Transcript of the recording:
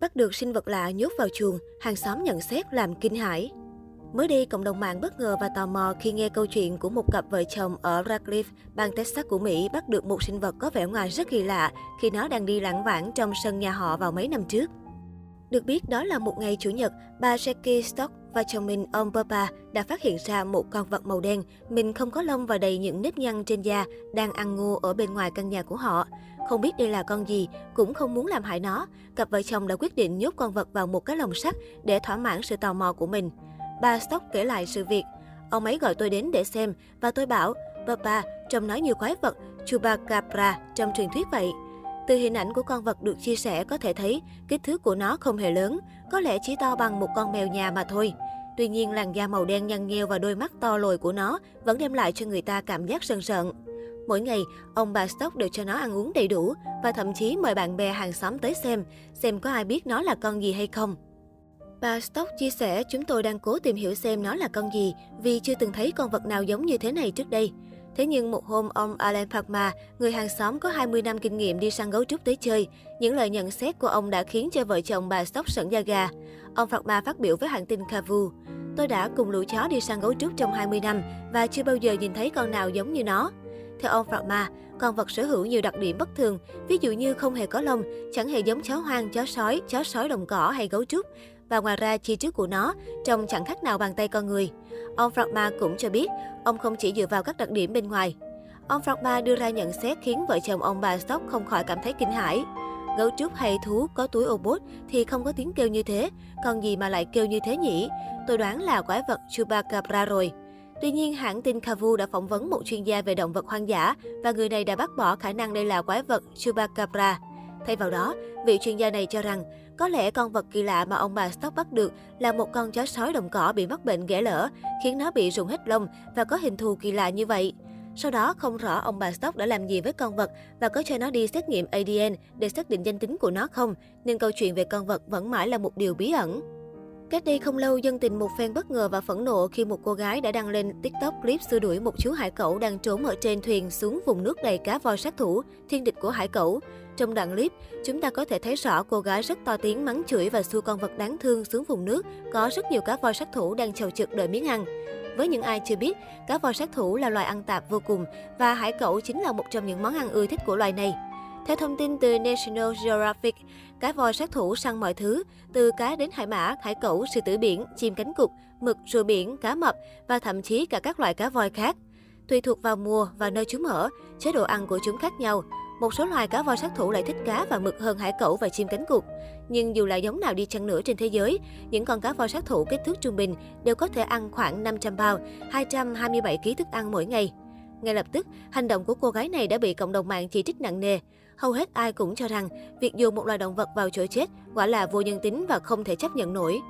Bắt được sinh vật lạ nhốt vào chuồng, hàng xóm nhận xét làm kinh hãi. Mới đây, cộng đồng mạng bất ngờ và tò mò khi nghe câu chuyện của một cặp vợ chồng ở Radcliffe, bang Texas của Mỹ bắt được một sinh vật có vẻ ngoài rất kỳ lạ khi nó đang đi lãng vãng trong sân nhà họ vào mấy năm trước. Được biết, đó là một ngày Chủ nhật, bà Jackie Stock và chồng mình, ông Papa, đã phát hiện ra một con vật màu đen, mình không có lông và đầy những nếp nhăn trên da, đang ăn ngô ở bên ngoài căn nhà của họ. Không biết đây là con gì, cũng không muốn làm hại nó. Cặp vợ chồng đã quyết định nhốt con vật vào một cái lồng sắt để thỏa mãn sự tò mò của mình. Bà Stock kể lại sự việc. Ông ấy gọi tôi đến để xem và tôi bảo, Papa, trông nói như quái vật Chupacabra trong truyền thuyết vậy. Từ hình ảnh của con vật được chia sẻ có thể thấy kích thước của nó không hề lớn, có lẽ chỉ to bằng một con mèo nhà mà thôi. Tuy nhiên, làn da màu đen nhăn nheo và đôi mắt to lồi của nó vẫn đem lại cho người ta cảm giác sần sợn. Mỗi ngày, ông bà Stock đều cho nó ăn uống đầy đủ và thậm chí mời bạn bè hàng xóm tới xem, xem có ai biết nó là con gì hay không. Bà Stock chia sẻ chúng tôi đang cố tìm hiểu xem nó là con gì vì chưa từng thấy con vật nào giống như thế này trước đây. Thế nhưng một hôm ông Alan Parma, người hàng xóm có 20 năm kinh nghiệm đi săn gấu trúc tới chơi, những lời nhận xét của ông đã khiến cho vợ chồng bà Stock sẩn da gà. Ông Parma phát biểu với hãng tin Kavu. Tôi đã cùng lũ chó đi săn gấu trúc trong 20 năm và chưa bao giờ nhìn thấy con nào giống như nó. Theo ông Parkma, con vật sở hữu nhiều đặc điểm bất thường, ví dụ như không hề có lông, chẳng hề giống chó hoang, chó sói, chó sói đồng cỏ hay gấu trúc. Và ngoài ra, chi trước của nó trông chẳng khác nào bàn tay con người. Ông Fragma cũng cho biết, ông không chỉ dựa vào các đặc điểm bên ngoài. Ông Fragma đưa ra nhận xét khiến vợ chồng ông bà Stock không khỏi cảm thấy kinh hãi. Gấu trúc hay thú có túi ô bốt thì không có tiếng kêu như thế, còn gì mà lại kêu như thế nhỉ? Tôi đoán là quái vật Chupacabra rồi. Tuy nhiên, hãng tin Kavu đã phỏng vấn một chuyên gia về động vật hoang dã và người này đã bác bỏ khả năng đây là quái vật Chupacabra. Thay vào đó, vị chuyên gia này cho rằng có lẽ con vật kỳ lạ mà ông bà Stock bắt được là một con chó sói đồng cỏ bị mắc bệnh ghẻ lở, khiến nó bị rụng hết lông và có hình thù kỳ lạ như vậy. Sau đó, không rõ ông bà Stock đã làm gì với con vật và có cho nó đi xét nghiệm ADN để xác định danh tính của nó không, nên câu chuyện về con vật vẫn mãi là một điều bí ẩn. Cách đây không lâu, dân tình một phen bất ngờ và phẫn nộ khi một cô gái đã đăng lên TikTok clip xua đuổi một chú hải cẩu đang trốn ở trên thuyền xuống vùng nước đầy cá voi sát thủ, thiên địch của hải cẩu. Trong đoạn clip, chúng ta có thể thấy rõ cô gái rất to tiếng mắng chửi và xua con vật đáng thương xuống vùng nước, có rất nhiều cá voi sát thủ đang chầu trực đợi miếng ăn. Với những ai chưa biết, cá voi sát thủ là loài ăn tạp vô cùng và hải cẩu chính là một trong những món ăn ưa thích của loài này. Theo thông tin từ National Geographic, cá voi sát thủ săn mọi thứ, từ cá đến hải mã, hải cẩu, sư tử biển, chim cánh cụt, mực, rùa biển, cá mập và thậm chí cả các loại cá voi khác. Tùy thuộc vào mùa và nơi chúng ở, chế độ ăn của chúng khác nhau. Một số loài cá voi sát thủ lại thích cá và mực hơn hải cẩu và chim cánh cụt. Nhưng dù là giống nào đi chăng nữa trên thế giới, những con cá voi sát thủ kích thước trung bình đều có thể ăn khoảng 500 bao, 227 kg thức ăn mỗi ngày. Ngay lập tức, hành động của cô gái này đã bị cộng đồng mạng chỉ trích nặng nề. Hầu hết ai cũng cho rằng việc dùng một loài động vật vào chỗ chết quả là vô nhân tính và không thể chấp nhận nổi.